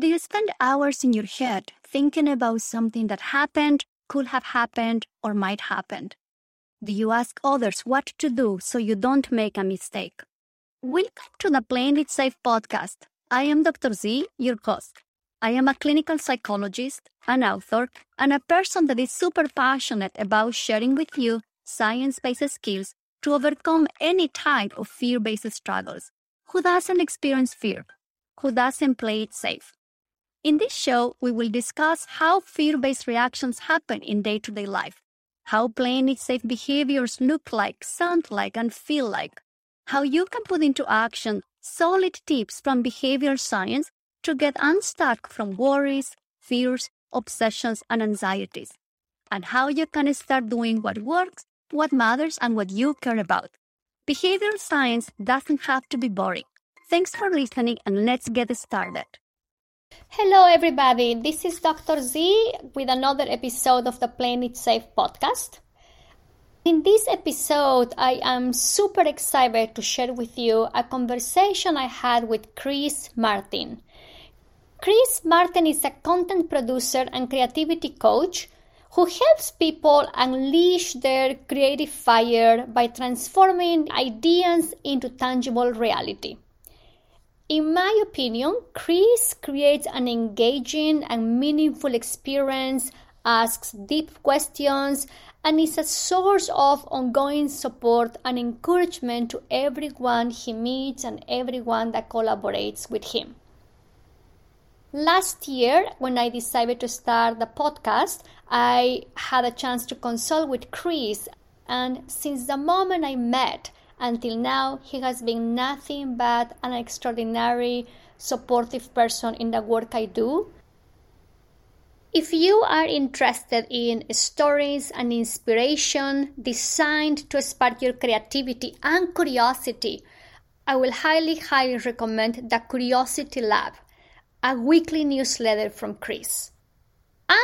Do you spend hours in your head thinking about something that happened, could have happened, or might happen? Do you ask others what to do so you don't make a mistake? Welcome to the Playing It Safe podcast. I am Dr. Z, your host. I am a clinical psychologist, an author, and a person that is super passionate about sharing with you science based skills to overcome any type of fear based struggles. Who doesn't experience fear? Who doesn't play it safe? In this show, we will discuss how fear based reactions happen in day to day life, how playing it safe behaviors look like, sound like, and feel like, how you can put into action solid tips from behavioral science to get unstuck from worries, fears, obsessions, and anxieties, and how you can start doing what works, what matters, and what you care about. Behavioral science doesn't have to be boring. Thanks for listening, and let's get started. Hello, everybody. This is Dr. Z with another episode of the Playing It Safe podcast. In this episode, I am super excited to share with you a conversation I had with Chris Martin. Chris Martin is a content producer and creativity coach who helps people unleash their creative fire by transforming ideas into tangible reality. In my opinion, Chris creates an engaging and meaningful experience, asks deep questions, and is a source of ongoing support and encouragement to everyone he meets and everyone that collaborates with him. Last year, when I decided to start the podcast, I had a chance to consult with Chris, and since the moment I met, until now, he has been nothing but an extraordinary, supportive person in the work I do. If you are interested in stories and inspiration designed to spark your creativity and curiosity, I will highly, highly recommend the Curiosity Lab, a weekly newsletter from Chris.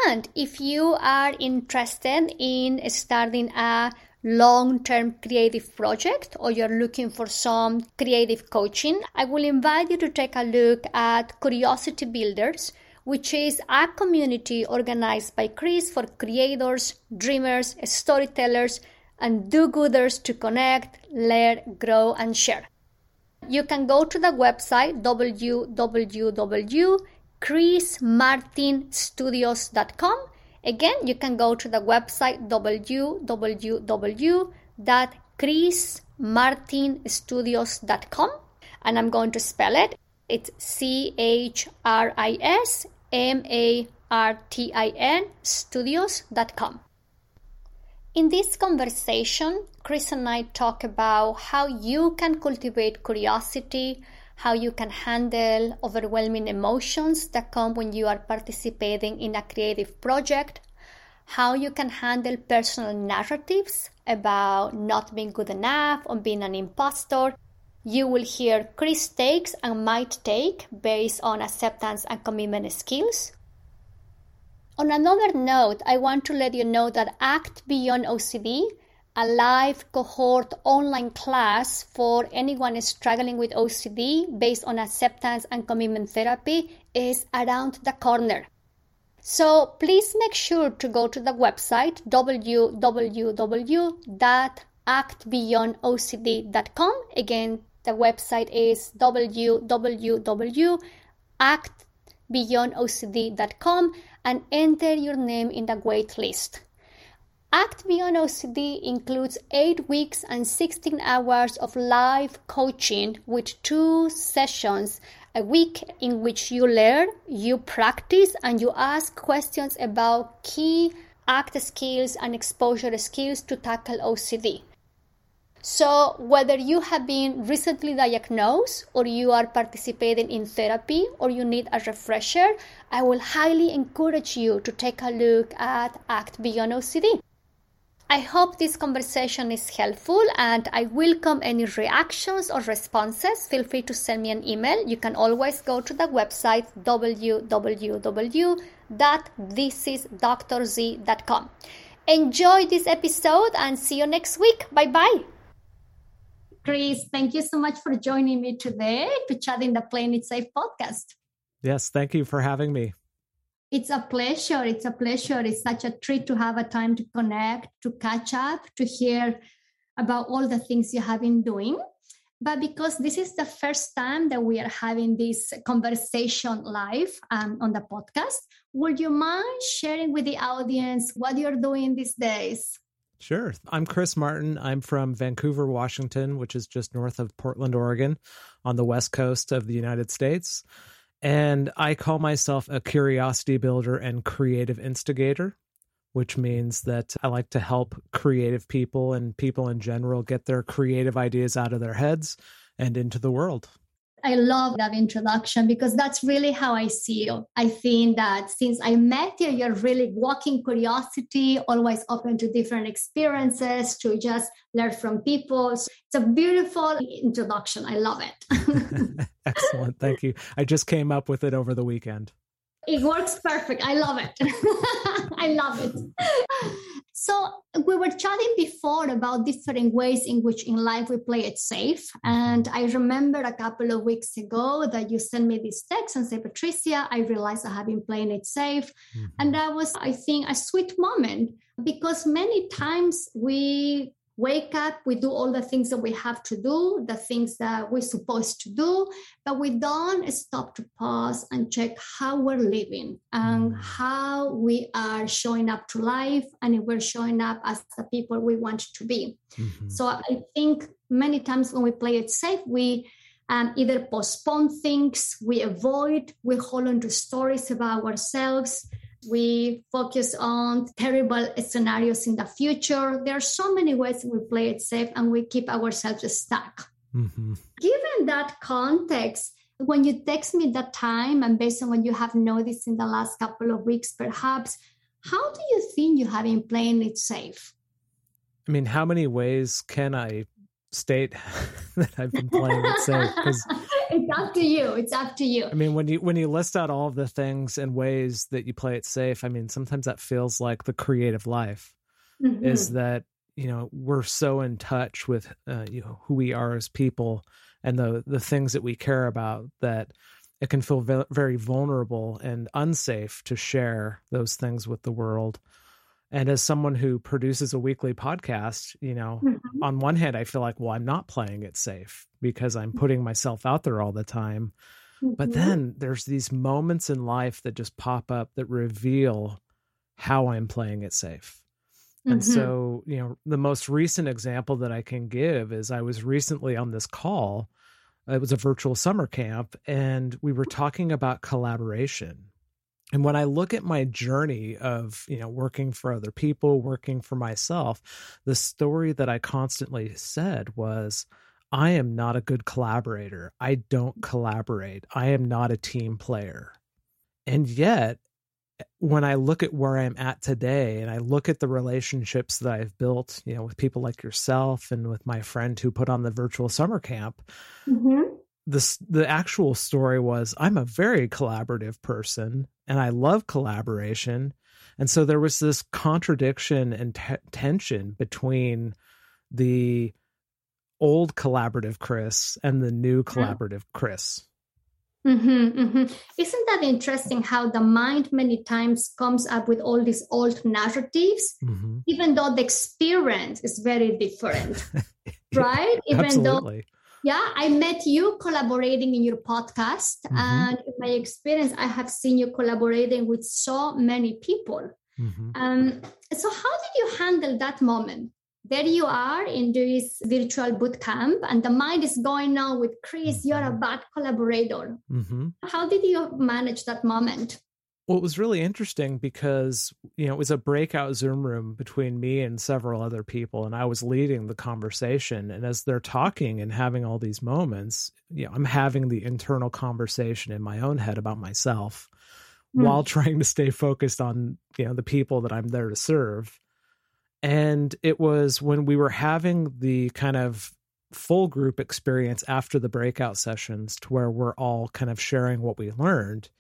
And if you are interested in starting a long term creative project or you're looking for some creative coaching, I will invite you to take a look at Curiosity Builders, which is a community organized by Chris for creators, dreamers, storytellers, and do gooders to connect, learn, grow, and share. You can go to the website www.chrismartinstudios.com Again, you can go to the website www.chrismartinstudios.com and I'm going to spell it. It's C H R I S M A R T I N studios.com. In this conversation, Chris and I talk about how you can cultivate curiosity, how you can handle overwhelming emotions that come when you are participating in a creative project, how you can handle personal narratives about not being good enough or being an impostor. You will hear Chris takes and might take based on acceptance and commitment skills. On another note, I want to let you know that Act Beyond OCD a live cohort online class for anyone struggling with OCD based on acceptance and commitment therapy is around the corner. So please make sure to go to the website www.actbeyondocd.com. Again, the website is www.actbeyondocd.com and enter your name in the wait list. Act Beyond OCD includes 8 weeks and 16 hours of live coaching with two sessions a week in which you learn, you practice, and you ask questions about key ACT skills and exposure skills to tackle OCD. So, whether you have been recently diagnosed or you are participating in therapy or you need a refresher, I will highly encourage you to take a look at ACT Beyond OCD. I hope this conversation is helpful and I welcome any reactions or responses. Feel free to send me an email. You can always go to the website www.thisisdrz.com. Enjoy this episode and see you next week. Bye bye. Chris, thank you so much for joining me today to chat in the Playing It Safe podcast. Yes, thank you for having me. It's a pleasure. It's a pleasure. It's such a treat to have a time to connect, to catch up, to hear about all the things you have been doing. But because this is the first time that we are having this conversation live um, on the podcast, would you mind sharing with the audience what you're doing these days? Sure. I'm Chris Martin. I'm from Vancouver, Washington, which is just north of Portland, Oregon, on the west coast of the United States. And I call myself a curiosity builder and creative instigator, which means that I like to help creative people and people in general get their creative ideas out of their heads and into the world. I love that introduction because that's really how I see you. I think that since I met you, you're really walking curiosity, always open to different experiences, to just learn from people. So it's a beautiful introduction. I love it. Excellent. Thank you. I just came up with it over the weekend. It works perfect. I love it. I love it. So we were chatting before about different ways in which in life we play it safe. And I remember a couple of weeks ago that you sent me this text and said, Patricia, I realized I have been playing it safe. Mm-hmm. And that was, I think, a sweet moment because many times we wake up, we do all the things that we have to do, the things that we're supposed to do, but we don't stop to pause and check how we're living and mm. how we are showing up to life and if we're showing up as the people we want to be. Mm-hmm. So I think many times when we play it safe, we um, either postpone things, we avoid, we hold on to stories about ourselves we focus on terrible scenarios in the future. There are so many ways we play it safe and we keep ourselves stuck. Mm-hmm. Given that context, when you text me that time and based on what you have noticed in the last couple of weeks, perhaps, how do you think you have been playing it safe? I mean, how many ways can I state that I've been playing it safe? Because it's up to you. It's up to you. I mean, when you when you list out all of the things and ways that you play it safe, I mean, sometimes that feels like the creative life. Mm-hmm. Is that you know we're so in touch with uh, you know who we are as people and the the things that we care about that it can feel ve- very vulnerable and unsafe to share those things with the world and as someone who produces a weekly podcast, you know, mm-hmm. on one hand, I feel like, well, I'm not playing it safe because I'm putting myself out there all the time. Mm-hmm. But then there's these moments in life that just pop up that reveal how I'm playing it safe. Mm-hmm. And so, you know, the most recent example that I can give is I was recently on this call. It was a virtual summer camp, and we were talking about collaboration and when i look at my journey of you know working for other people working for myself the story that i constantly said was i am not a good collaborator. I don't collaborate. I am not a team player. And yet when i look at where i'm at today and i look at the relationships that i've built you know with people like yourself and with my friend who put on the virtual summer camp mm-hmm. the the actual story was I'm a very collaborative person and I love collaboration. And so there was this contradiction and t- tension between the old collaborative Chris and the new collaborative Chris. Mm-hmm, mm-hmm. Isn't that interesting how the mind many times comes up with all these old narratives, mm-hmm. even though the experience is very different, right? Even Absolutely. though yeah i met you collaborating in your podcast mm-hmm. and in my experience i have seen you collaborating with so many people mm-hmm. um, so how did you handle that moment there you are in this virtual boot camp and the mind is going now with chris you're a mm-hmm. bad collaborator mm-hmm. how did you manage that moment well, it was really interesting because, you know, it was a breakout Zoom room between me and several other people, and I was leading the conversation. And as they're talking and having all these moments, you know, I'm having the internal conversation in my own head about myself mm. while trying to stay focused on, you know, the people that I'm there to serve. And it was when we were having the kind of full group experience after the breakout sessions to where we're all kind of sharing what we learned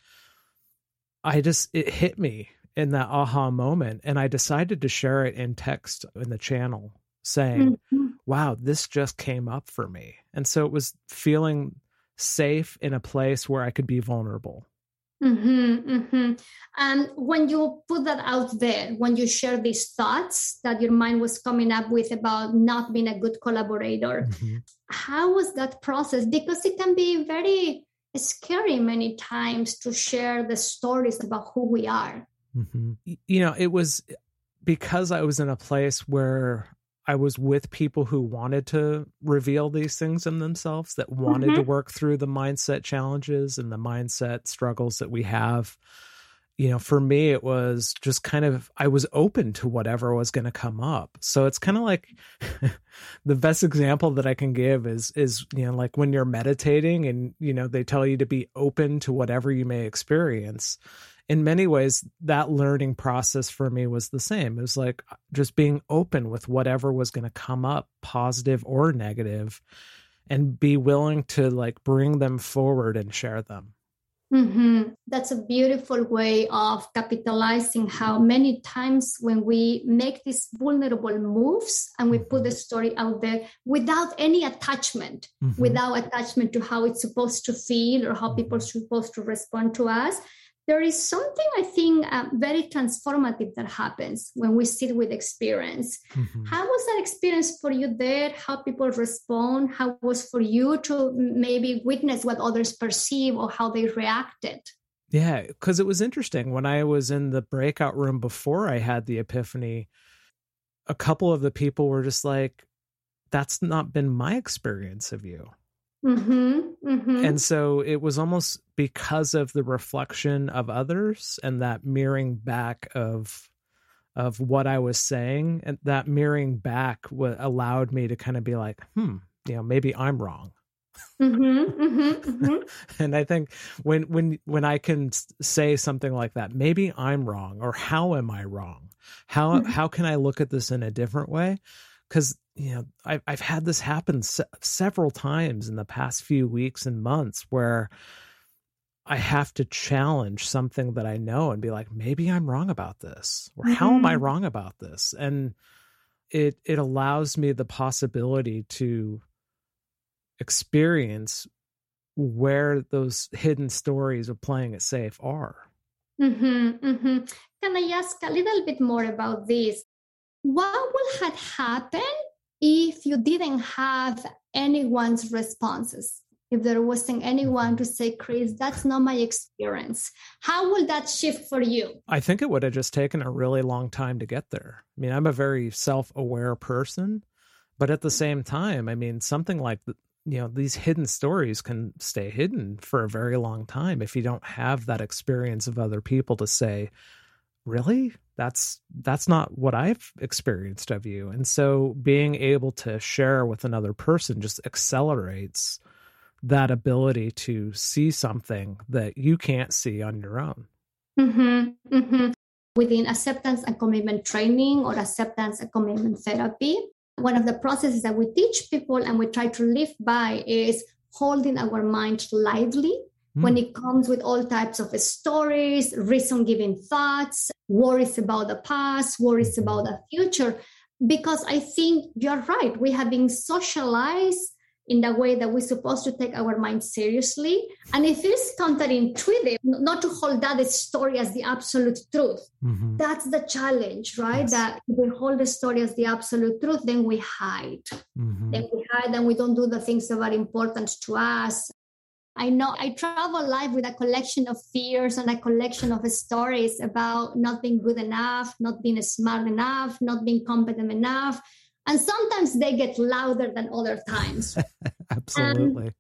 I just, it hit me in that aha moment. And I decided to share it in text in the channel saying, mm-hmm. wow, this just came up for me. And so it was feeling safe in a place where I could be vulnerable. Mm-hmm, mm-hmm. And when you put that out there, when you share these thoughts that your mind was coming up with about not being a good collaborator, mm-hmm. how was that process? Because it can be very scary many times to share the stories about who we are. Mm-hmm. You know, it was because I was in a place where I was with people who wanted to reveal these things in themselves, that wanted mm-hmm. to work through the mindset challenges and the mindset struggles that we have. You know, for me, it was just kind of, I was open to whatever was going to come up. So it's kind of like the best example that I can give is, is, you know, like when you're meditating and, you know, they tell you to be open to whatever you may experience in many ways, that learning process for me was the same. It was like uh, just being open with whatever was going to come up, positive or negative, and be willing to like bring them forward and share them. Mm-hmm. That's a beautiful way of capitalizing how many times when we make these vulnerable moves and we put the mm-hmm. story out there without any attachment, mm-hmm. without attachment to how it's supposed to feel or how people are mm-hmm. supposed to respond to us, there is something I think uh, very transformative that happens when we sit with experience. Mm-hmm. How was that experience for you there? How people respond? How was for you to maybe witness what others perceive or how they reacted? Yeah, because it was interesting when I was in the breakout room before I had the epiphany. A couple of the people were just like, "That's not been my experience of you." Mm-hmm, mm-hmm. And so it was almost because of the reflection of others and that mirroring back of of what I was saying, and that mirroring back what allowed me to kind of be like, hmm, you know, maybe I'm wrong. Mm-hmm, mm-hmm, mm-hmm. and I think when when when I can say something like that, maybe I'm wrong, or how am I wrong? How mm-hmm. how can I look at this in a different way? Because you know I've I've had this happen se- several times in the past few weeks and months where I have to challenge something that I know and be like, maybe I'm wrong about this, or mm-hmm. how am I mm-hmm. wrong about this? And it it allows me the possibility to experience where those hidden stories of playing it safe are. Mm-hmm, mm-hmm. Can I ask a little bit more about this? What would have happened if you didn't have anyone's responses? If there wasn't anyone mm-hmm. to say, Chris, that's not my experience, how will that shift for you? I think it would have just taken a really long time to get there. I mean, I'm a very self aware person, but at the mm-hmm. same time, I mean, something like you know these hidden stories can stay hidden for a very long time if you don't have that experience of other people to say really that's that's not what i've experienced of you and so being able to share with another person just accelerates that ability to see something that you can't see on your own mm-hmm, mm-hmm. within acceptance and commitment training or acceptance and commitment therapy one of the processes that we teach people and we try to live by is holding our mind lively when hmm. it comes with all types of stories, reason giving thoughts, worries about the past, worries about the future. Because I think you're right. We have been socialized in the way that we're supposed to take our mind seriously. And it feels counterintuitive not to hold that story as the absolute truth. Mm-hmm. That's the challenge, right? Yes. That if we hold the story as the absolute truth, then we hide. Mm-hmm. Then we hide and we don't do the things that are important to us. I know I travel life with a collection of fears and a collection of stories about not being good enough, not being smart enough, not being competent enough. And sometimes they get louder than other times. Absolutely. And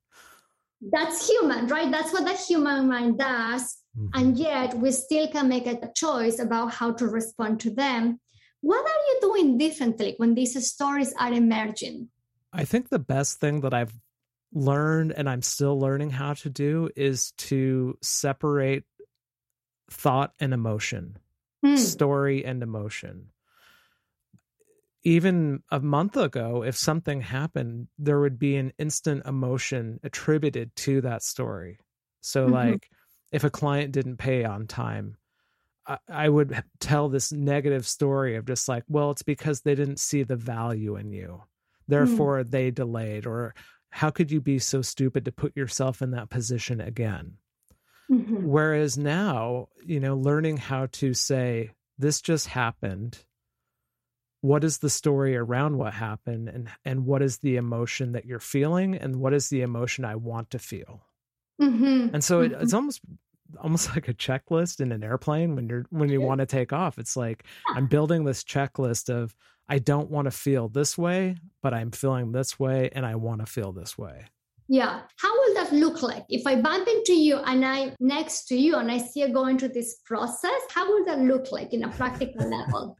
that's human, right? That's what the human mind does. Mm-hmm. And yet we still can make a choice about how to respond to them. What are you doing differently when these stories are emerging? I think the best thing that I've learned and I'm still learning how to do is to separate thought and emotion, hmm. story and emotion. Even a month ago, if something happened, there would be an instant emotion attributed to that story. So, mm-hmm. like, if a client didn't pay on time, I, I would tell this negative story of just like, well, it's because they didn't see the value in you hmm. therefore mm. they delayed or how could you be so stupid to put yourself in that position again? Mm-hmm. Whereas now, you know, learning how to say, this just happened. What is the story around what happened and and what is the emotion that you're feeling and what is the emotion I want to feel? Mm-hmm. And so it, it's mm-hmm. almost almost like a checklist in an airplane when you're when you want to take off. It's like I'm building this checklist of I don't want to feel this way, but I'm feeling this way and I want to feel this way. Yeah. How will that look like? If I bump into you and I'm next to you and I see you going through this process, how will that look like in a practical level?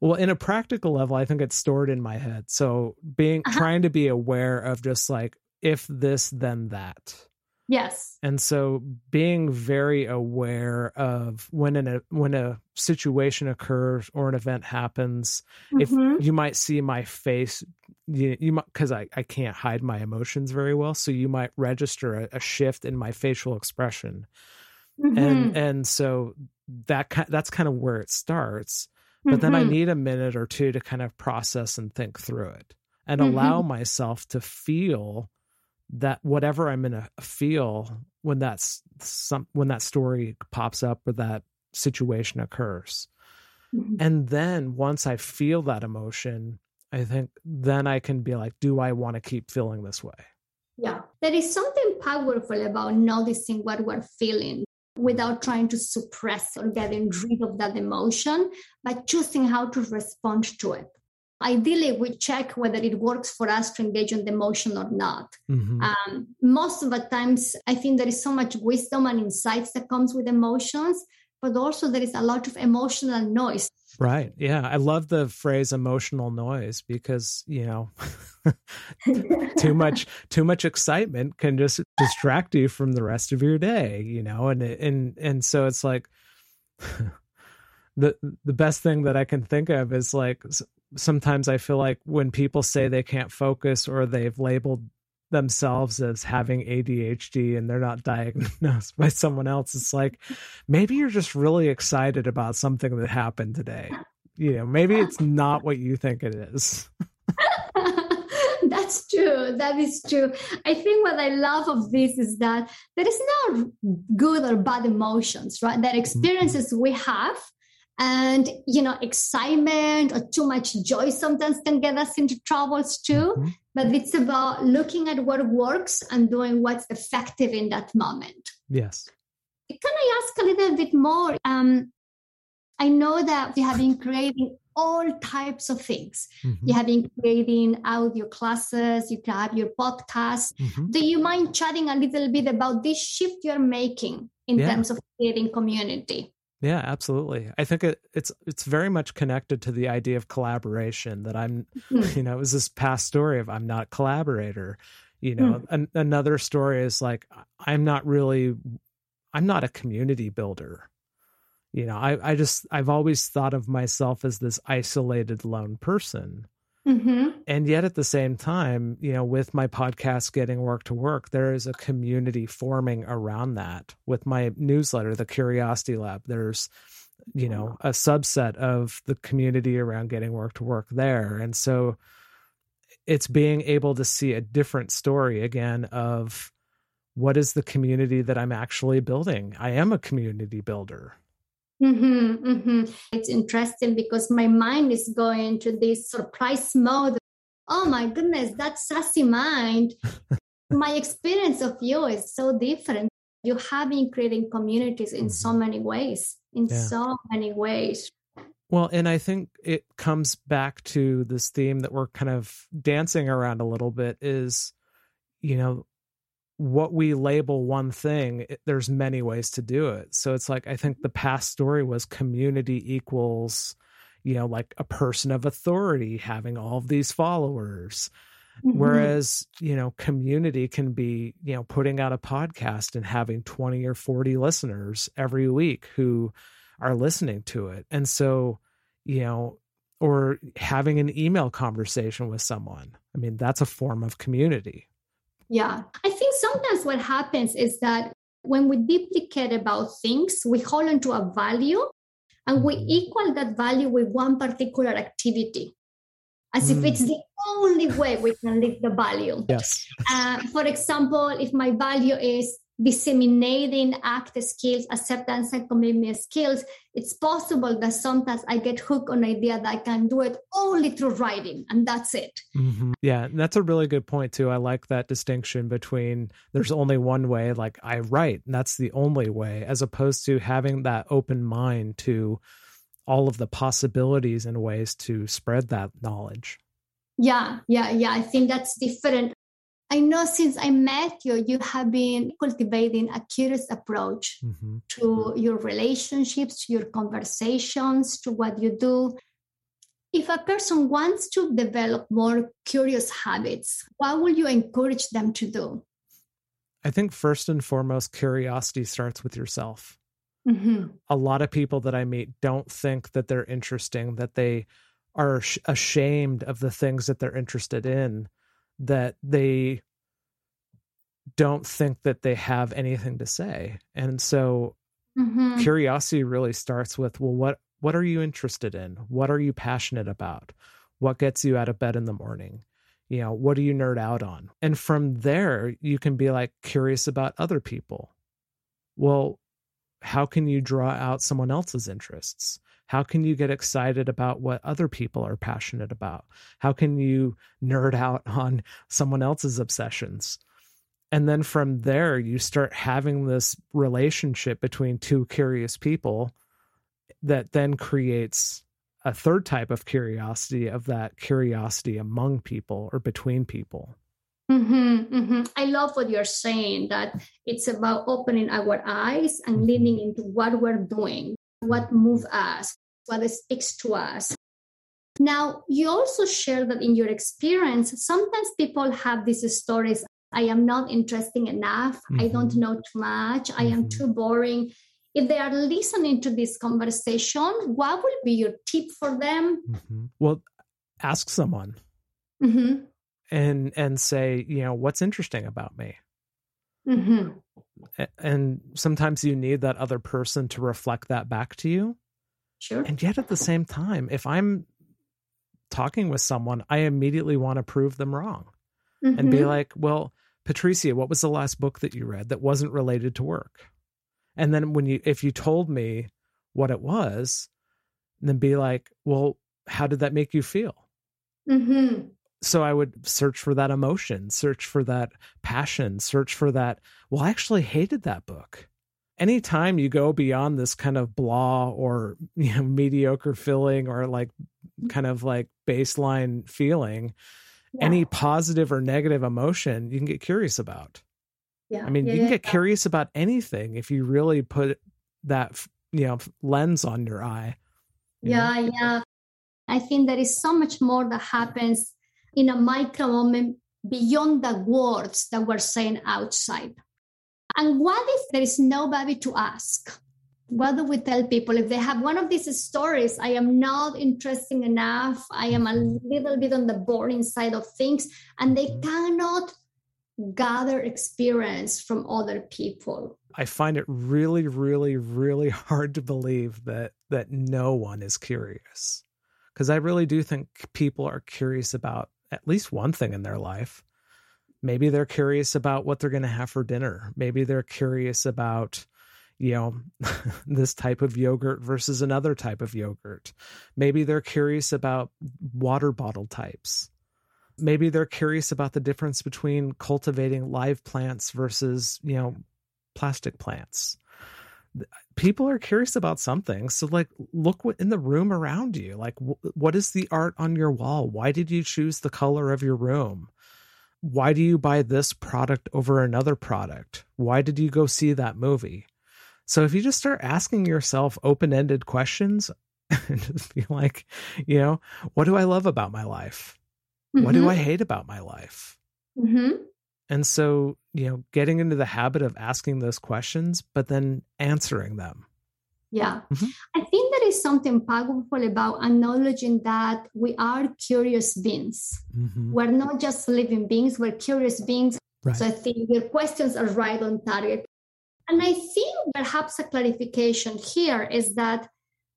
well, in a practical level, I think it's stored in my head. So being uh-huh. trying to be aware of just like if this, then that. Yes. And so being very aware of when a when a situation occurs or an event happens, mm-hmm. if you might see my face you, you might because I, I can't hide my emotions very well so you might register a, a shift in my facial expression mm-hmm. and and so that that's kind of where it starts but mm-hmm. then i mm-hmm. need a minute or two to kind of process and think through it and mm-hmm. allow myself to feel that whatever i'm gonna feel when that's some when that story pops up or that situation occurs mm-hmm. and then once i feel that emotion I think then I can be like, do I want to keep feeling this way? Yeah. There is something powerful about noticing what we're feeling without trying to suppress or getting rid of that emotion, but choosing how to respond to it. Ideally, we check whether it works for us to engage on the emotion or not. Mm-hmm. Um, most of the times, I think there is so much wisdom and insights that comes with emotions, but also there is a lot of emotional noise Right. Yeah. I love the phrase emotional noise because, you know, too much too much excitement can just distract you from the rest of your day, you know, and and and so it's like the the best thing that I can think of is like sometimes I feel like when people say they can't focus or they've labeled themselves as having ADHD and they're not diagnosed by someone else. It's like maybe you're just really excited about something that happened today. You know, maybe it's not what you think it is. That's true. That is true. I think what I love of this is that there is no good or bad emotions, right? That mm-hmm. experiences we have and you know excitement or too much joy sometimes can get us into troubles too mm-hmm. but it's about looking at what works and doing what's effective in that moment yes can i ask a little bit more um, i know that you have been creating all types of things mm-hmm. you have been creating audio classes you have your podcast mm-hmm. do you mind chatting a little bit about this shift you're making in yeah. terms of creating community yeah, absolutely. I think it, it's it's very much connected to the idea of collaboration. That I'm, mm. you know, it was this past story of I'm not a collaborator. You know, mm. an, another story is like I'm not really, I'm not a community builder. You know, I I just I've always thought of myself as this isolated lone person. Mm-hmm. And yet at the same time, you know, with my podcast getting work to work, there is a community forming around that. With my newsletter, the Curiosity Lab, there's you know a subset of the community around getting work to work there and so it's being able to see a different story again of what is the community that i'm actually building i am a community builder Mm-hmm, mm-hmm. It's interesting because my mind is going to this surprise mode. Oh my goodness, that sassy mind. my experience of you is so different. You have been creating communities in mm-hmm. so many ways, in yeah. so many ways. Well, and I think it comes back to this theme that we're kind of dancing around a little bit is, you know, what we label one thing it, there's many ways to do it. So it's like i think the past story was community equals you know like a person of authority having all of these followers. Mm-hmm. whereas you know community can be you know putting out a podcast and having 20 or 40 listeners every week who are listening to it. And so you know or having an email conversation with someone. I mean that's a form of community yeah. I think sometimes what happens is that when we deeply care about things, we hold on to a value and we mm-hmm. equal that value with one particular activity as mm. if it's the only way we can live the value. Yes. Uh, for example, if my value is disseminating act skills, acceptance and commitment skills, it's possible that sometimes I get hooked on idea that I can do it only through writing and that's it. Mm-hmm. Yeah, that's a really good point too. I like that distinction between there's only one way, like I write, and that's the only way, as opposed to having that open mind to all of the possibilities and ways to spread that knowledge. Yeah, yeah, yeah. I think that's different. I know since I met you, you have been cultivating a curious approach mm-hmm. to your relationships, to your conversations, to what you do. If a person wants to develop more curious habits, what will you encourage them to do? I think first and foremost, curiosity starts with yourself. Mm-hmm. A lot of people that I meet don't think that they're interesting, that they are ashamed of the things that they're interested in that they don't think that they have anything to say. And so mm-hmm. curiosity really starts with well what what are you interested in? What are you passionate about? What gets you out of bed in the morning? You know, what do you nerd out on? And from there, you can be like curious about other people. Well, how can you draw out someone else's interests? How can you get excited about what other people are passionate about? How can you nerd out on someone else's obsessions? And then from there, you start having this relationship between two curious people that then creates a third type of curiosity of that curiosity among people or between people. Mm-hmm, mm-hmm. I love what you're saying that it's about opening our eyes and mm-hmm. leaning into what we're doing what moves us, what speaks to us. Now, you also share that in your experience, sometimes people have these stories I am not interesting enough. Mm-hmm. I don't mm-hmm. know too much. I am mm-hmm. too boring. If they are listening to this conversation, what will be your tip for them? Mm-hmm. Well, ask someone mm-hmm. and and say, you know, what's interesting about me. And sometimes you need that other person to reflect that back to you. Sure. And yet at the same time, if I'm talking with someone, I immediately want to prove them wrong mm-hmm. and be mm-hmm. like, well, Patricia, what was the last book that you read that wasn't related to work? And then when you, if you told me what it was, then be like, well, how did that make you feel? Mm-hmm. So I would search for that emotion, search for that passion, search for that. Well, I actually hated that book anytime you go beyond this kind of blah or you know mediocre feeling or like kind of like baseline feeling yeah. any positive or negative emotion you can get curious about yeah i mean yeah, you can get curious about anything if you really put that you know lens on your eye you yeah know? yeah i think there is so much more that happens in a micro moment beyond the words that we're saying outside and what if there is nobody to ask? What do we tell people if they have one of these stories? I am not interesting enough. I am a little bit on the boring side of things, and they cannot gather experience from other people. I find it really, really, really hard to believe that that no one is curious. Because I really do think people are curious about at least one thing in their life. Maybe they're curious about what they're going to have for dinner. Maybe they're curious about, you know, this type of yogurt versus another type of yogurt. Maybe they're curious about water bottle types. Maybe they're curious about the difference between cultivating live plants versus, you know, plastic plants. People are curious about something. So, like, look what in the room around you. Like, what is the art on your wall? Why did you choose the color of your room? why do you buy this product over another product? Why did you go see that movie? So if you just start asking yourself open-ended questions and just be like, you know, what do I love about my life? Mm-hmm. What do mm-hmm. I hate about my life? Mm-hmm. And so, you know, getting into the habit of asking those questions, but then answering them. Yeah. Mm-hmm. I think there is something powerful about acknowledging that we are curious beings. Mm-hmm. We're not just living beings, we're curious beings. Right. So I think your questions are right on target. And I think perhaps a clarification here is that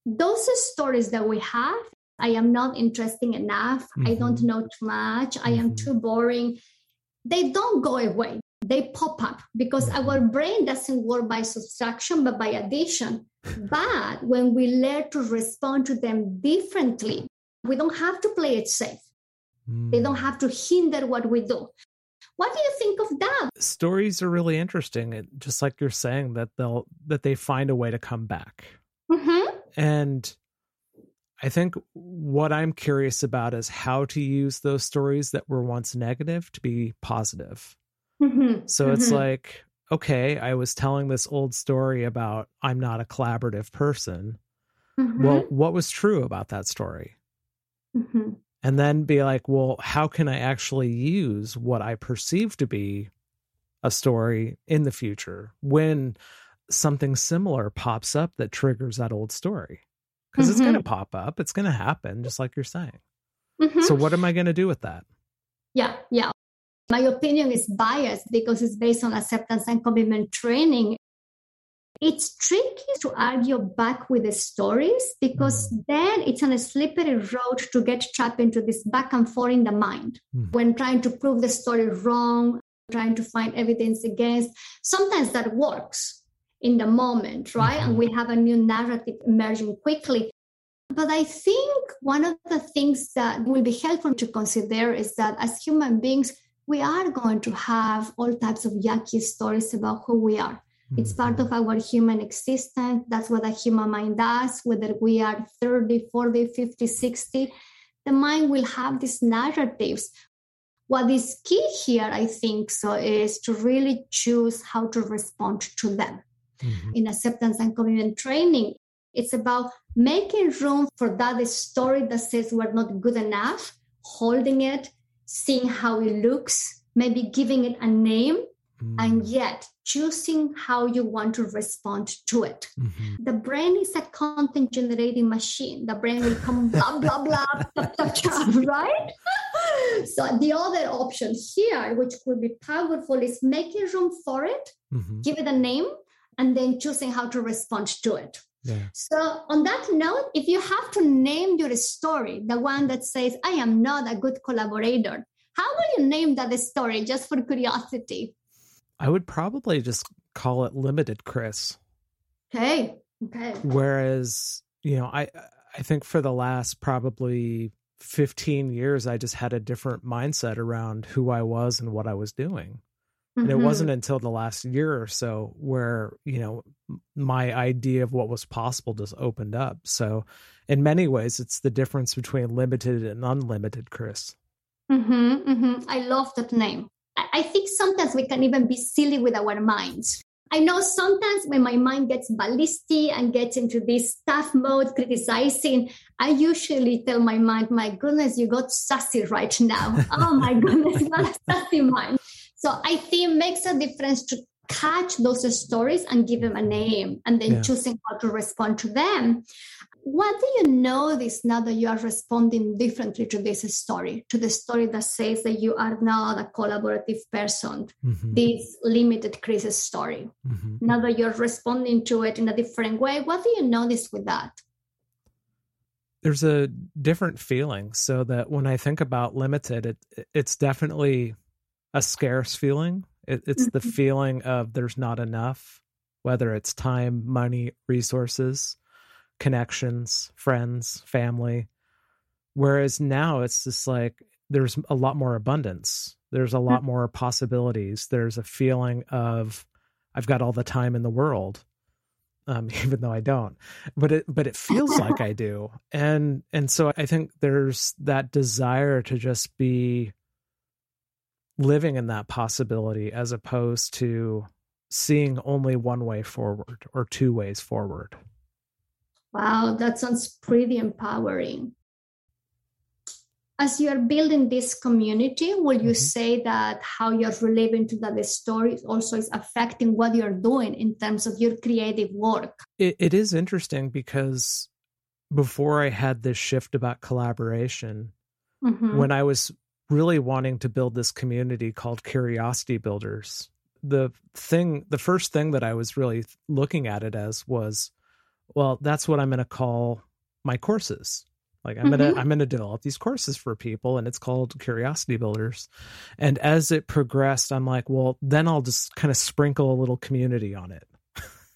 those stories that we have, I am not interesting enough, mm-hmm. I don't know too much, I am mm-hmm. too boring, they don't go away. they pop up because mm-hmm. our brain doesn't work by subtraction but by addition. but when we learn to respond to them differently, we don't have to play it safe. Mm. They don't mm. have to hinder what we do. What do you think of that? Stories are really interesting. just like you're saying that they'll that they find a way to come back. Mm-hmm. And I think what I'm curious about is how to use those stories that were once negative to be positive. Mm-hmm. So mm-hmm. it's like, okay, I was telling this old story about I'm not a collaborative person. Mm-hmm. Well, what was true about that story? Mm-hmm. And then be like, well, how can I actually use what I perceive to be a story in the future when something similar pops up that triggers that old story? Because it's going to mm-hmm. pop up, it's going to happen, just like you're saying. So, mm-hmm. what am I going to do with that? Yeah, yeah. My opinion is biased because it's based on acceptance and commitment training. It's tricky to argue back with the stories because mm. then it's on a slippery road to get trapped into this back and forth in the mind mm. when trying to prove the story wrong, trying to find evidence against. Sometimes that works in the moment, right? Mm-hmm. And we have a new narrative emerging quickly. But I think one of the things that will be helpful to consider is that as human beings, we are going to have all types of yucky stories about who we are. Mm-hmm. It's part of our human existence. That's what a human mind does, whether we are 30, 40, 50, 60. The mind will have these narratives. What is key here, I think, so is to really choose how to respond to them. Mm-hmm. In acceptance and commitment training, it's about making room for that story that says we're not good enough, holding it, seeing how it looks, maybe giving it a name, mm. and yet choosing how you want to respond to it. Mm-hmm. The brain is a content generating machine. The brain will come blah, blah, blah, blah, blah, blah right? so the other option here, which could be powerful, is making room for it, mm-hmm. give it a name, and then choosing how to respond to it. Yeah. So, on that note, if you have to name your story, the one that says, I am not a good collaborator, how will you name that story just for curiosity? I would probably just call it limited Chris. Okay. Okay. Whereas, you know, I I think for the last probably 15 years I just had a different mindset around who I was and what I was doing. And it wasn't mm-hmm. until the last year or so where, you know, my idea of what was possible just opened up. So, in many ways, it's the difference between limited and unlimited, Chris. Mm-hmm, mm-hmm. I love that name. I think sometimes we can even be silly with our minds. I know sometimes when my mind gets ballistic and gets into this tough mode, criticizing, I usually tell my mind, my goodness, you got sassy right now. oh my goodness, what a sassy mind. So I think it makes a difference to catch those stories and give them a name and then yeah. choosing how to respond to them. What do you notice now that you are responding differently to this story, to the story that says that you are not a collaborative person, mm-hmm. this limited Chris's story? Mm-hmm. Now that you're responding to it in a different way, what do you notice with that? There's a different feeling. So that when I think about limited, it, it's definitely a scarce feeling. It, it's mm-hmm. the feeling of there's not enough, whether it's time, money, resources, connections, friends, family. Whereas now it's just like there's a lot more abundance. There's a lot mm-hmm. more possibilities. There's a feeling of I've got all the time in the world. Um, even though I don't, but it but it feels like I do, and and so I think there's that desire to just be living in that possibility as opposed to seeing only one way forward or two ways forward. Wow, that sounds pretty empowering. As you're building this community, will you mm-hmm. say that how you're relating to that the story also is affecting what you're doing in terms of your creative work? it, it is interesting because before I had this shift about collaboration, mm-hmm. when I was really wanting to build this community called Curiosity Builders. The thing, the first thing that I was really looking at it as was, well, that's what I'm going to call my courses. Like I'm mm-hmm. gonna I'm gonna develop these courses for people, and it's called Curiosity Builders. And as it progressed, I'm like, well, then I'll just kind of sprinkle a little community on it.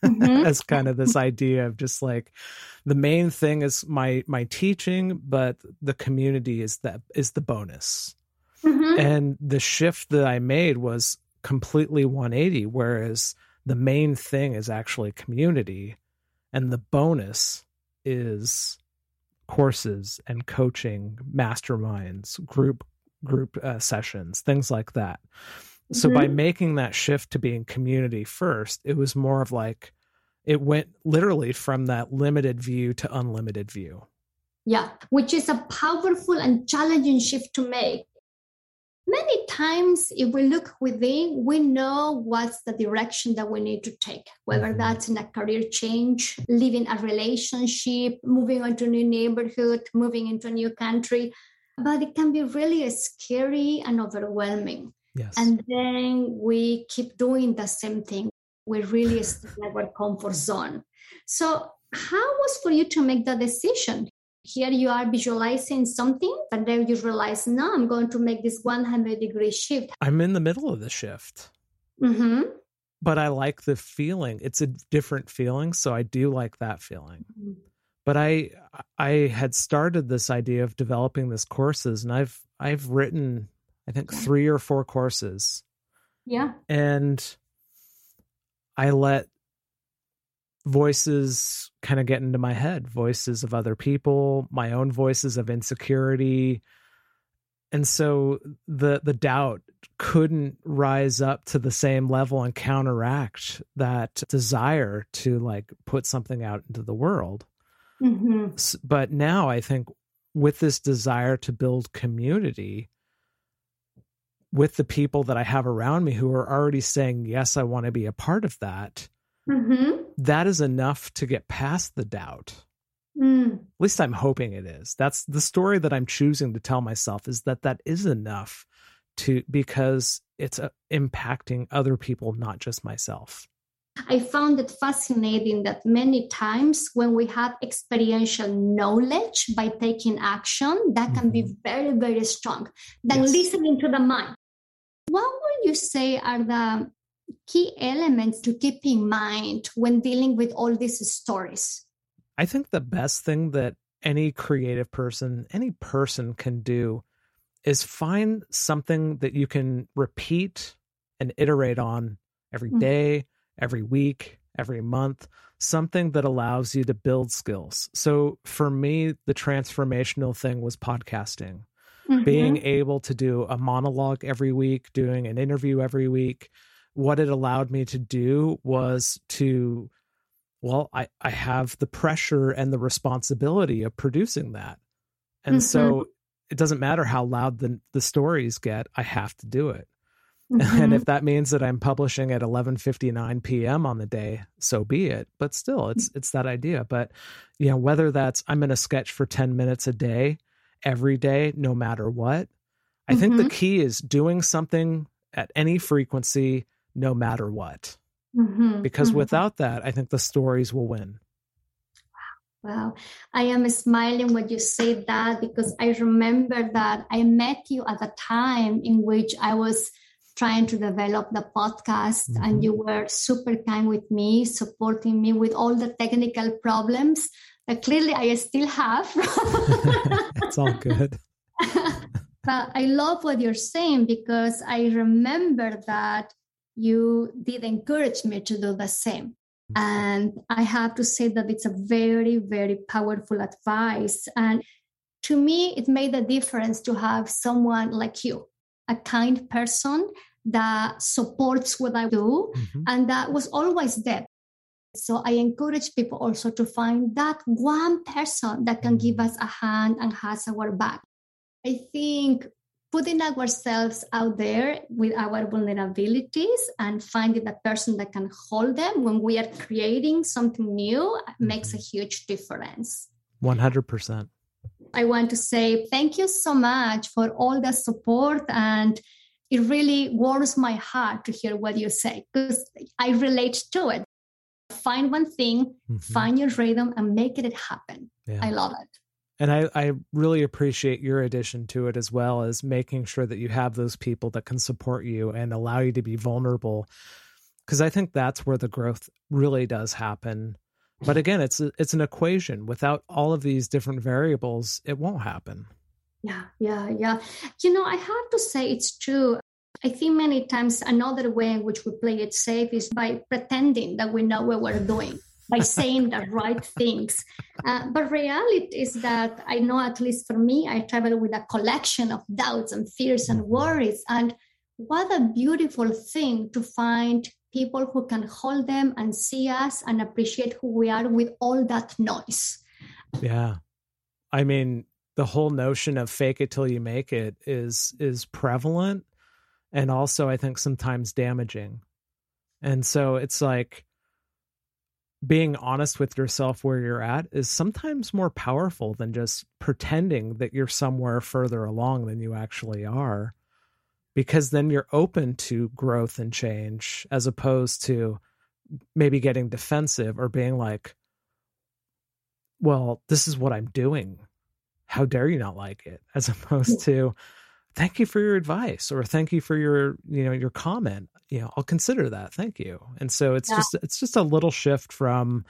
Mm-hmm. as kind of this idea of just like the main thing is my my teaching but the community is that is the bonus mm-hmm. and the shift that i made was completely 180 whereas the main thing is actually community and the bonus is courses and coaching masterminds group group uh, sessions things like that so mm-hmm. by making that shift to being community first it was more of like it went literally from that limited view to unlimited view yeah which is a powerful and challenging shift to make many times if we look within we know what's the direction that we need to take whether mm-hmm. that's in a career change leaving a relationship moving on to a new neighborhood moving into a new country. But it can be really scary and overwhelming. Yes. and then we keep doing the same thing. We really stay in our comfort zone. So how was for you to make the decision here you are visualizing something, but then you realize, no, I'm going to make this 100 degree shift. I'm in the middle of the shift. Mm-hmm. But I like the feeling. It's a different feeling. So I do like that feeling. Mm-hmm. But I I had started this idea of developing this courses and I've I've written I think three or four courses. Yeah. And I let voices kind of get into my head voices of other people my own voices of insecurity and so the the doubt couldn't rise up to the same level and counteract that desire to like put something out into the world mm-hmm. but now i think with this desire to build community with the people that i have around me who are already saying yes i want to be a part of that Mm-hmm. That is enough to get past the doubt. Mm. At least I'm hoping it is. That's the story that I'm choosing to tell myself is that that is enough to because it's uh, impacting other people, not just myself. I found it fascinating that many times when we have experiential knowledge by taking action, that can mm-hmm. be very, very strong than yes. listening to the mind. What would you say are the key elements to keep in mind when dealing with all these stories? I think the best thing that any creative person, any person can do is find something that you can repeat and iterate on every mm-hmm. mm-hmm. every week, every month, something that allows you to build skills. So for me, the transformational thing was podcasting. Mm-hmm. Being able to do a monologue every week, doing an interview every week, what it allowed me to do was to well i i have the pressure and the responsibility of producing that and mm-hmm. so it doesn't matter how loud the the stories get i have to do it mm-hmm. and if that means that i'm publishing at 11:59 p.m. on the day so be it but still it's it's that idea but you know whether that's i'm going to sketch for 10 minutes a day every day no matter what i mm-hmm. think the mm-hmm. key is doing something at any frequency no matter what. Mm-hmm, because mm-hmm. without that, I think the stories will win. Wow. I am smiling when you say that because I remember that I met you at a time in which I was trying to develop the podcast mm-hmm. and you were super kind with me, supporting me with all the technical problems that clearly I still have. it's all good. but I love what you're saying because I remember that you did encourage me to do the same. And I have to say that it's a very, very powerful advice. And to me, it made a difference to have someone like you, a kind person that supports what I do mm-hmm. and that was always there. So I encourage people also to find that one person that can give mm-hmm. us a hand and has our back. I think putting ourselves out there with our vulnerabilities and finding the person that can hold them when we are creating something new makes a huge difference. 100%. I want to say thank you so much for all the support and it really warms my heart to hear what you say because I relate to it. Find one thing, mm-hmm. find your rhythm and make it happen. Yeah. I love it And I, I really appreciate your addition to it as well as making sure that you have those people that can support you and allow you to be vulnerable. Because I think that's where the growth really does happen. But again, it's a, it's an equation. Without all of these different variables, it won't happen. Yeah, yeah, yeah. You know, I have to say it's true. I think many times another way in which we play it safe is by pretending that we know what we're doing by saying the right things. Uh, but reality is that I know, at least for me, I travel with a collection of doubts and fears and worries. And what a beautiful thing to find people who can hold them and see us and appreciate who we are with all that noise. Yeah. I mean, the whole notion of fake it till you make it is is prevalent and also I think sometimes damaging. And so it's like being honest with yourself where you're at is sometimes more powerful than just pretending that you're somewhere further along than you actually are because then you're open to growth and change as opposed to maybe getting defensive or being like well this is what i'm doing. How dare you not like it? as opposed to thank you for your advice or thank you for your you know your comment you know i'll consider that thank you and so it's yeah. just it's just a little shift from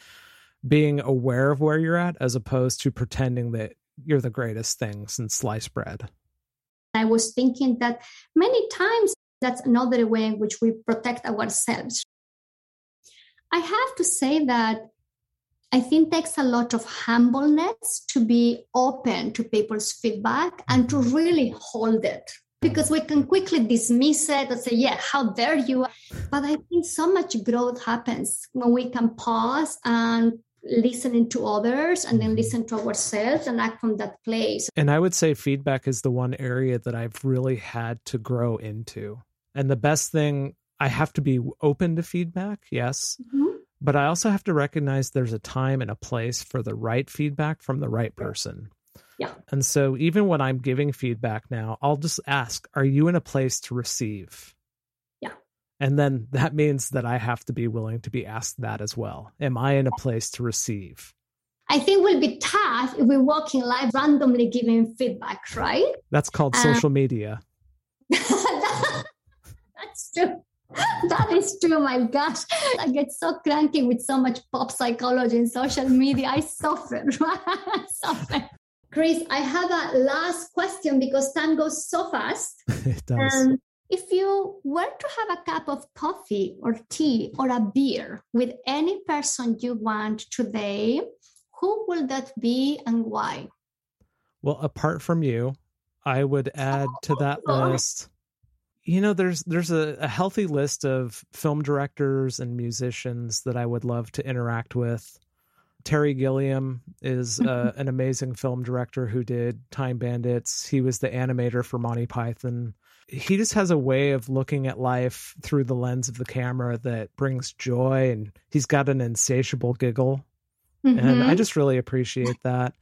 being aware of where you're at as opposed to pretending that you're the greatest thing since sliced bread i was thinking that many times that's another way in which we protect ourselves i have to say that I think takes a lot of humbleness to be open to people's feedback and to mm-hmm. really hold it because we can quickly dismiss it and say, yeah, how dare you? But I think so much growth happens when we can pause and listening to others and then mm-hmm. listen to ourselves and act from that place. And I would say feedback is the one area that I've really had to grow into. And the best thing, I have to be open to feedback, yes. Mm-hmm but I also have to recognize there's a time and a place for the right feedback from the right person. Yeah. And so even when I'm giving feedback now, I'll just ask, are you in a place to receive? Yeah. And then that means that I have to be willing to be asked that as well. Am I in a place to receive? I think will be tough if we walk in life randomly giving feedback, right? That's called um, social media. that's true. that is true. My gosh, I get so cranky with so much pop psychology and social media. I suffer. I suffer. Chris, I have a last question because time goes so fast. it does. Um, if you were to have a cup of coffee or tea or a beer with any person you want today, who will that be and why? Well, apart from you, I would add to that oh. list you know there's there's a, a, healthy list of film directors and musicians that i would love to interact with terry gilliam is uh, an amazing film director who did time bandits he was the animator for monty python he just has a way of looking at life through the lens of the camera that brings joy and he's got an insatiable giggle Mm-hmm. And I mm-hmm. just really appreciate that.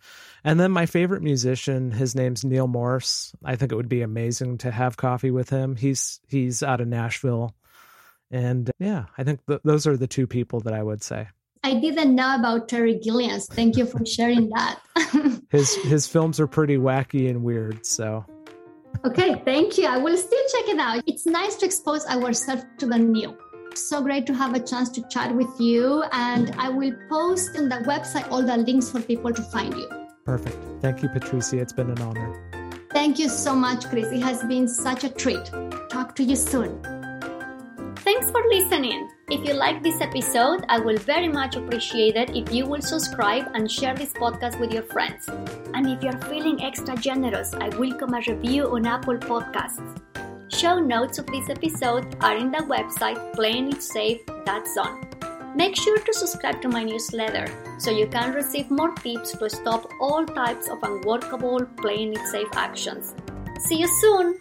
And then my favorite musician, his name's Neal Morse. I think it would be amazing to have coffee with him. He's he's out of Nashville. And yeah, I think th- those are the two people that I would say. I didn't know about Terry Gilliam. Thank you for sharing that. his his films are pretty wacky and weird, so Okay, thank you. I will still check it out. It's nice to expose ourselves to the new. So great to have a chance to chat with you. And I will post on the website all the links for people to find you. Perfect. Thank you, Patricia. It's been an honor. Thank you so much, Chris. It has been such a treat. Talk to you soon. Thanks for listening. If you like this episode, I will very much appreciate it if you will subscribe and share this podcast with your friends. And if you're feeling extra generous, I welcome a review on Apple Podcasts. Show notes of this episode are in the website playingitsafe.zone. Make sure to subscribe to my newsletter so you can receive more tips to stop all types of unworkable playing it safe actions. See you soon!